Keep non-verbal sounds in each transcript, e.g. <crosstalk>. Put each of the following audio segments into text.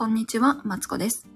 こんにちは、マツコです。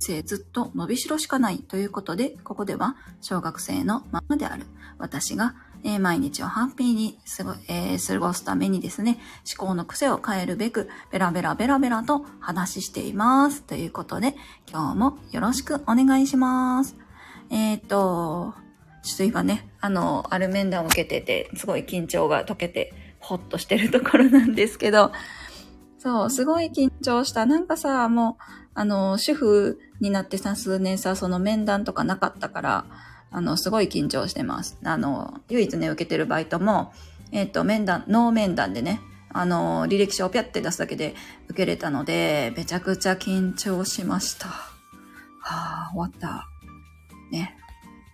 生ずっと伸びしろしかないということで、ここでは小学生のままである私が、えー毎日をハッピーに過ご,、えー過ごすためにですね、思考の癖を変えるべく、ベラベラベラベラと話しています。ということで、今日もよろしくお願いします。えーっと、ちょっと今ね、あの、ある面談を受けてて、すごい緊張が解けて、ほっとしてるところなんですけど、そう、すごい緊張した。なんかさ、もう、あの、主婦になってさ、数年さ、その面談とかなかったから、あの、すごい緊張してます。あの、唯一ね、受けてるバイトも、えっ、と、面談、ノー面談でね、あの、履歴書をピャって出すだけで受けれたので、めちゃくちゃ緊張しました。はあ、終わった。ね。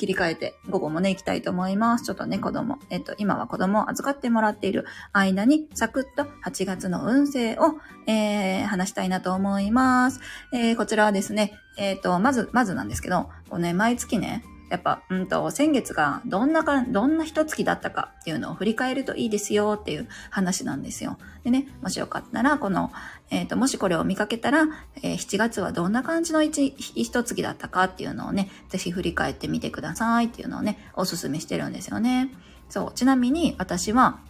切り替えて、午後もね、行きたいと思います。ちょっとね、子供、えっと、今は子供を預かってもらっている間に、サクッと8月の運勢を、えー、話したいなと思います。えー、こちらはですね、えっ、と、まず、まずなんですけど、こうね、毎月ね、やっぱ、うんと、先月がどんなか、どんな一月だったかっていうのを振り返るといいですよっていう話なんですよ。でね、もしよかったら、この、えっ、と、もしこれを見かけたら、えー7月はどんな感じの一、一月だったかっていうのをね、ぜひ振り返ってみてくださいっていうのをね、おすすめしてるんですよね。そう、ちなみに私は、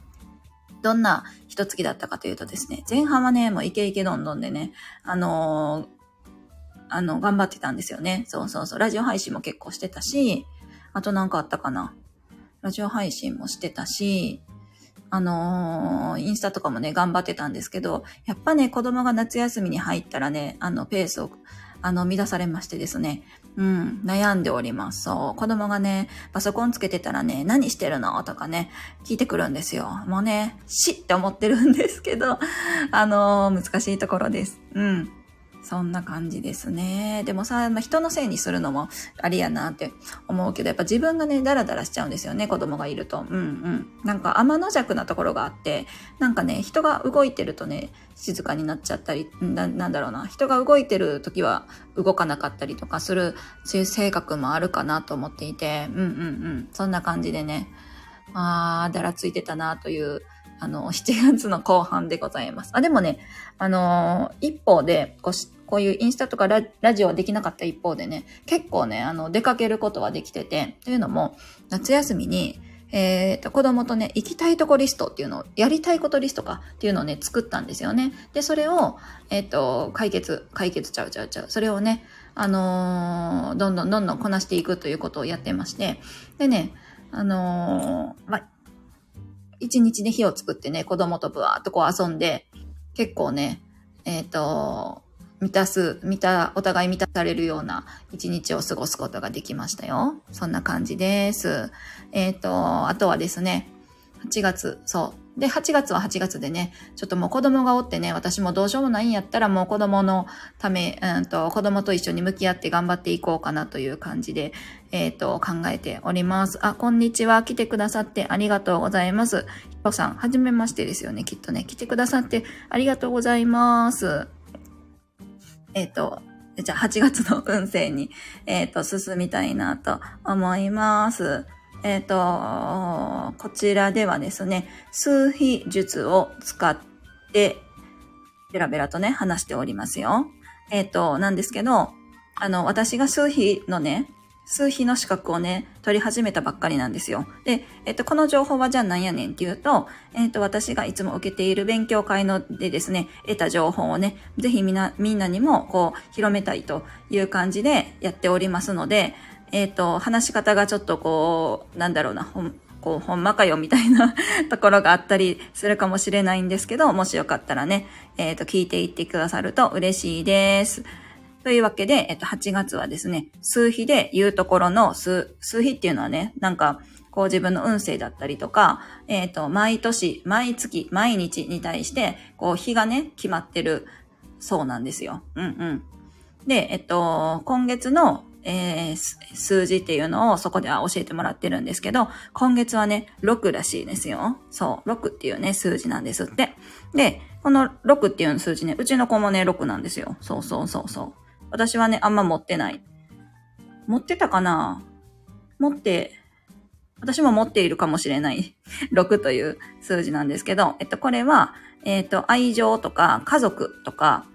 どんな一月だったかというとですね、前半はね、もうイケイケどんどんでね、あのーあの、頑張ってたんですよね。そうそうそう。ラジオ配信も結構してたし、あとなんかあったかな。ラジオ配信もしてたし、あのーインスタとかもね、頑張ってたんですけど、やっぱね、子供が夏休みに入ったらね、あの、ペースを、あの、乱されましてですね、うん、悩んでおります。そう。子供がね、パソコンつけてたらね、何してるの？とかね、聞いてくるんですよ。もうね、しって思ってるんですけど、あのー難しいところです。うん。そんな感じですね。でもさ、まあ、人のせいにするのもありやなって思うけど、やっぱ自分がね、ダラダラしちゃうんですよね、子供がいると。うんうん。なんか天の弱なところがあって、なんかね、人が動いてるとね、静かになっちゃったり、ななんだろうな、人が動いてる時は動かなかったりとかする、そういう性格もあるかなと思っていて、うんうんうん。そんな感じでね、あー、だらついてたなという、あの、7月の後半でございます。あ、でもね、あのー一方でこう、こういうインスタとかラジオはできなかった一方でね、結構ね、あの、出かけることはできてて、というのも、夏休みに、えーと、子供とね、行きたいとこリストっていうのを、やりたいことリストかっていうのをね、作ったんですよね。で、それを、えっ、と、解決、解決ちゃうちゃうちゃう。それをね、あのーどんどんどんどんこなしていくということをやってまして、でね、あのーまあ、一日で火を作ってね、子供とぶわーっとこう遊んで、結構ね、えっ、と、満たす、満た、お互い満たされるような一日を過ごすことができましたよ。そんな感じです。えっ、と、あとはですね、8月、そう。で、8月は8月でね、ちょっともう子供がおってね、私もどうしようもないんやったらもう子供のため、うんと、子供と一緒に向き合って頑張っていこうかなという感じで、えっ、と、考えております。あ、こんにちは。来てくださってありがとうございます。ひろさん、はじめましてですよね、きっとね。来てくださってありがとうございます。えっ、と、じゃあ8月の運勢に、えっ、と、進みたいなと思います。えっ、と、こちらではですね、数比術を使って、ベラベラとね、話しておりますよ。えっ、と、なんですけど、あの、私が数比のね、数比の資格をね、取り始めたばっかりなんですよ。で、えっと、この情報はじゃあ何やねんっていうと、えっと、私がいつも受けている勉強会のでですね、得た情報をね、ぜひみんな、みんなにも、こう、広めたいという感じでやっておりますので、えっと、話し方がちょっとこう、なんだろうな、ほん、こう、ほんまかよみたいな <laughs> ところがあったりするかもしれないんですけど、もしよかったらね、えっと、聞いていってくださると嬉しいです。というわけで、えっと、8月はですね、数比で言うところの数、数比っていうのはね、なんか、こう自分の運勢だったりとか、えっ、と、毎年、毎月、毎日に対して、こう、日がね、決まってるそうなんですよ。うんうん。で、えっと、今月の、えー数字っていうのをそこでは教えてもらってるんですけど、今月はね、6らしいですよ。そう、6っていうね、数字なんですって。で、この6っていう数字ね、うちの子もね、6なんですよ。そうそうそうそう。私はね、あんま持ってない。持ってたかな？持って、私も持っているかもしれない。<laughs> 6という数字なんですけど、えっと、これは、えっと、愛情とか家族とか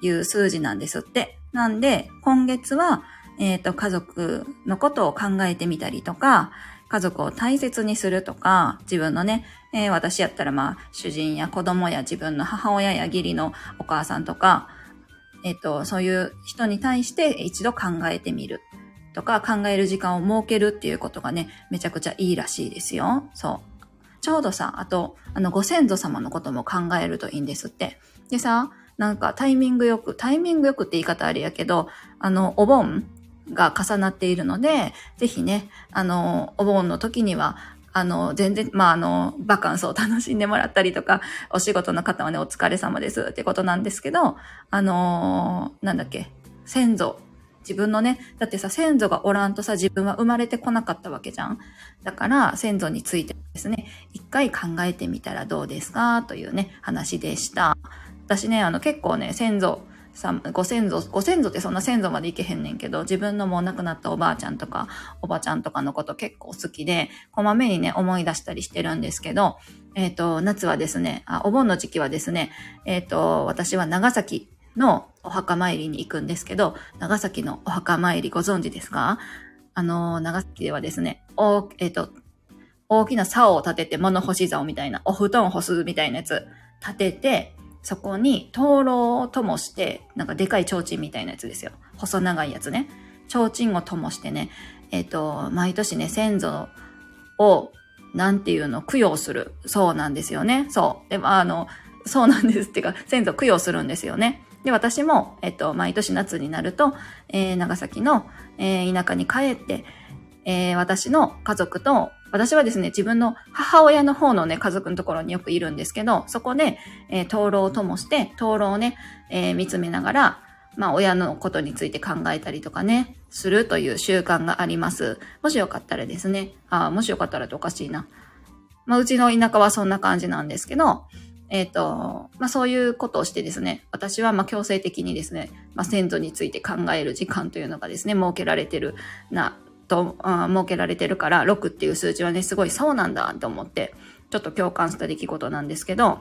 いう数字なんですって。なんで、今月は、えっ、ー、と、家族のことを考えてみたりとか、家族を大切にするとか、自分のね、えー、私やったらまあ、主人や子供や自分の母親や義理のお母さんとか、えっ、ー、と、そういう人に対して一度考えてみるとか、考える時間を設けるっていうことがね、めちゃくちゃいいらしいですよ。そう。ちょうどさ、あと、あの、ご先祖様のことも考えるといいんですって。でさ、なんかタイミングよく、タイミングよくって言い方あれやけど、あの、お盆が重なっているので、ぜひね、あの、お盆の時には、あの、全然、まあ、あの、バカンスを楽しんでもらったりとか、お仕事の方はね、お疲れ様ですってことなんですけど、あのなんだっけ、先祖、自分のね、だってさ、先祖がおらんとさ、自分は生まれてこなかったわけじゃん。だから、先祖についてですね、一回考えてみたらどうですか？というね、話でした。私ね、あの、結構ね、先祖、さ、ご先祖、ご先祖ってそんな先祖までいけへんねんけど、自分のもう亡くなったおばあちゃんとか、おばちゃんとかのこと結構好きで、こまめにね、思い出したりしてるんですけど、えっ、ー、と、夏はですね、あ、お盆の時期はですね、えっ、ー、と、私は長崎のお墓参りに行くんですけど、長崎のお墓参りご存知ですか？あの、長崎ではですね、お、えっ、ー、と、大きな竿を立てて物干し竿みたいな、お布団干すみたいなやつ立てて、そこに灯籠を灯して、なんかでかい提灯みたいなやつですよ。細長いやつね。提灯を灯してね、えっ、ー、と、毎年ね、先祖を、なんていうの、供養する。そうなんですよね。そう。でも、あの、そうなんですっていうか、先祖供養するんですよね。で、私も、えっと、毎年夏になると、えー、長崎の、えー、田舎に帰って、えー、私の家族と、私はですね、自分の母親の方のね、家族のところによくいるんですけど、そこで、えー、灯籠を灯して、灯籠をね、えー、見つめながら、まあ、親のことについて考えたりとかね、するという習慣があります。もしよかったらですね、ああもしよかったらっておかしいな。まあ、うちの田舎はそんな感じなんですけど、えっ、ー、と、まあ、そういうことをしてですね、私はま強制的にですね、まあ、先祖について考える時間というのがですね、設けられてるな、と、あ設けられてるから、6っていう数字はね、すごいそうなんだと思って、ちょっと共感した出来事なんですけど、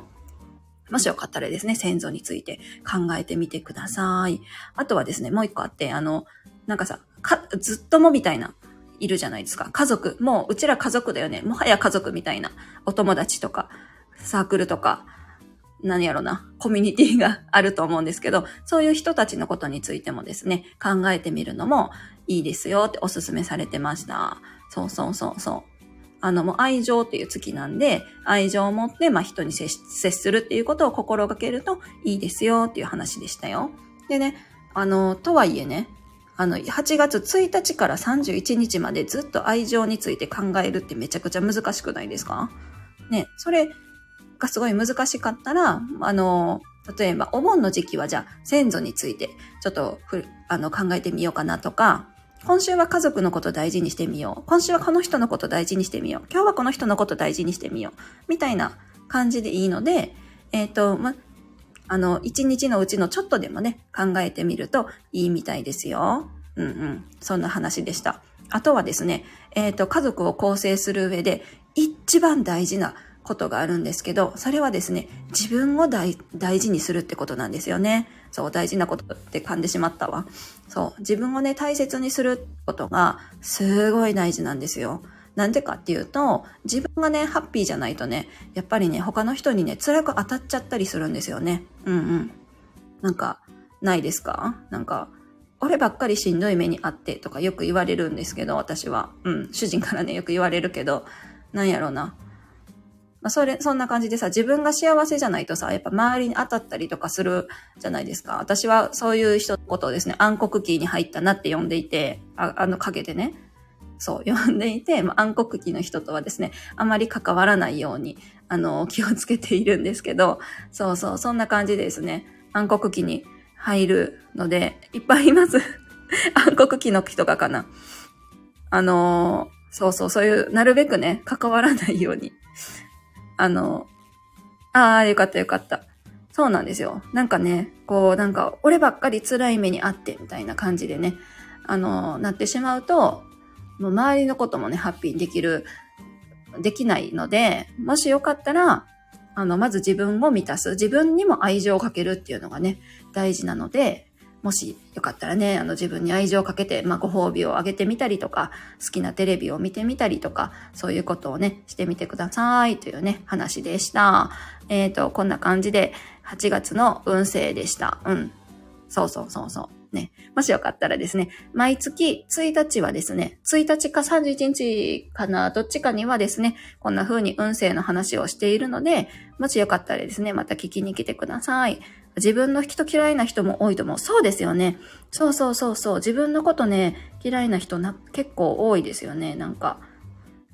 もしよかったらですね、先祖について考えてみてください。あとはですね、もう一個あって、あの、なんかさ、か、ずっともみたいな、いるじゃないですか。家族。もう、うちら家族だよね。もはや家族みたいな。お友達とか、サークルとか、何やろな、コミュニティがあると思うんですけど、そういう人たちのことについてもですね、考えてみるのもいいですよってお勧めされてました。そうそうそうそう。あの、もう愛情っていう月なんで、愛情を持って、まあ人に接するっていうことを心がけるといいですよっていう話でしたよ。でね、あの、とはいえね、あの、8月1日から31日までずっと愛情について考えるってめちゃくちゃ難しくないですか？ね、それ、がすごい難しかったら、あの、例えばお盆の時期はじゃあ先祖についてちょっとあの考えてみようかなとか、今週は家族のこと大事にしてみよう。今週はこの人のこと大事にしてみよう。今日はこの人のこと大事にしてみよう。みたいな感じでいいので、えっ、ー、と、ま、あの、一日のうちのちょっとでもね、考えてみるといいみたいですよ。うんうん。そんな話でした。あとはですね、えっ、ー、と、家族を構成する上で一番大事なことがあるんですけど、それはですね、自分を大事にするってことなんですよね。そう、大事なことって噛んでしまったわ。そう、自分をね、大切にすることがすごい大事なんですよ。なんでかっていうと、自分がね、ハッピーじゃないとね、やっぱりね、他の人にね、辛く当たっちゃったりするんですよね。うんうん。なんか、ないですか？なんか、俺ばっかりしんどい目にあってとかよく言われるんですけど、私は。うん、主人からね、よく言われるけど、なんやろうな。まあ、それ、そんな感じでさ、自分が幸せじゃないとさ、やっぱ周りに当たったりとかするじゃないですか。私はそういう人のことをですね、暗黒期に入ったなって呼んでいて、ああの影でね、そう、呼んでいて、まあ、暗黒期の人とはですね、あまり関わらないように、あの、気をつけているんですけど、そうそう、そんな感じですね。暗黒期に入るので、いっぱいいます。<laughs> 暗黒期の人がかな。あのそうそう、そういう、なるべくね、関わらないようにあの、ああ、よかったよかった。そうなんですよ。なんかね、こう、なんか、俺ばっかり辛い目にあって、みたいな感じでね、あの、なってしまうと、もう周りのこともね、ハッピーにできる、できないので、もしよかったら、あの、まず自分を満たす。自分にも愛情をかけるっていうのがね、大事なので、もしよかったらね、あの自分に愛情をかけて、まあ、ご褒美をあげてみたりとか、好きなテレビを見てみたりとか、そういうことをね、してみてくださいというね、話でした。えっ、ー、と、こんな感じで8月の運勢でした。うん。そうそうそうそう。ね。もしよかったらですね、毎月1日はですね、1日か31日かな、どっちかにはですね、こんな風に運勢の話をしているので、もしよかったらですね、また聞きに来てください。自分の人嫌いな人も多いと思う。そうですよね。そうそうそうそう。自分のことね、嫌いな人な結構多いですよね。なんか。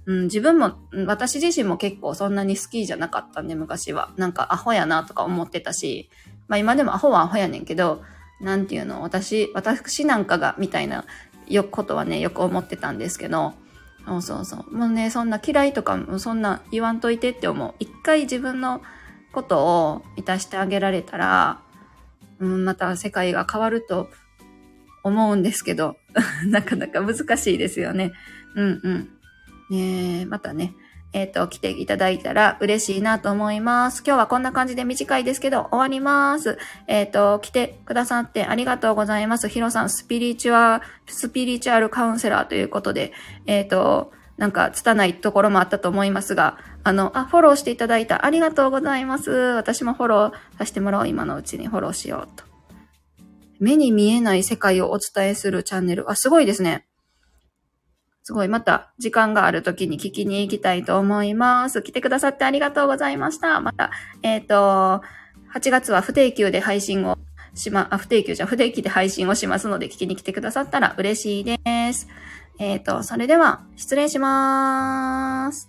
うん、自分も、私自身も結構そんなに好きじゃなかったんで、昔は。なんかアホやなとか思ってたし、まあ今でもアホはアホやねんけど、なんていうの、私、私なんかが、みたいな、よことはね、よく思ってたんですけど、そうそうそう。もうね、そんな嫌いとか、そんな言わんといてって思う。一回自分のことを満たしてあげられたら、うん、また世界が変わると思うんですけど、<laughs> なかなか難しいですよね。うんうん。ねまたね、えっ、ー、と、来ていただいたら嬉しいなと思います。今日はこんな感じで短いですけど、終わります。えっ、ー、と、来てくださってありがとうございます。ヒロさん、スピリチュア、スピリチュアルカウンセラーということで、えっ、ー、と、なんか、つたないところもあったと思いますが、あの、あ、フォローしていただいたありがとうございます。私もフォローさせてもらおう。今のうちにフォローしようと。目に見えない世界をお伝えするチャンネル。あ、すごいですね。すごい、また時間がある時に聞きに行きたいと思います。来てくださってありがとうございました。また、えっ、ー、と、8月は不定休で配信をしま、あ、不定休じゃ不定期で配信をしますので聞きに来てくださったら嬉しいです。えっ、ー、と、それでは失礼しまーす。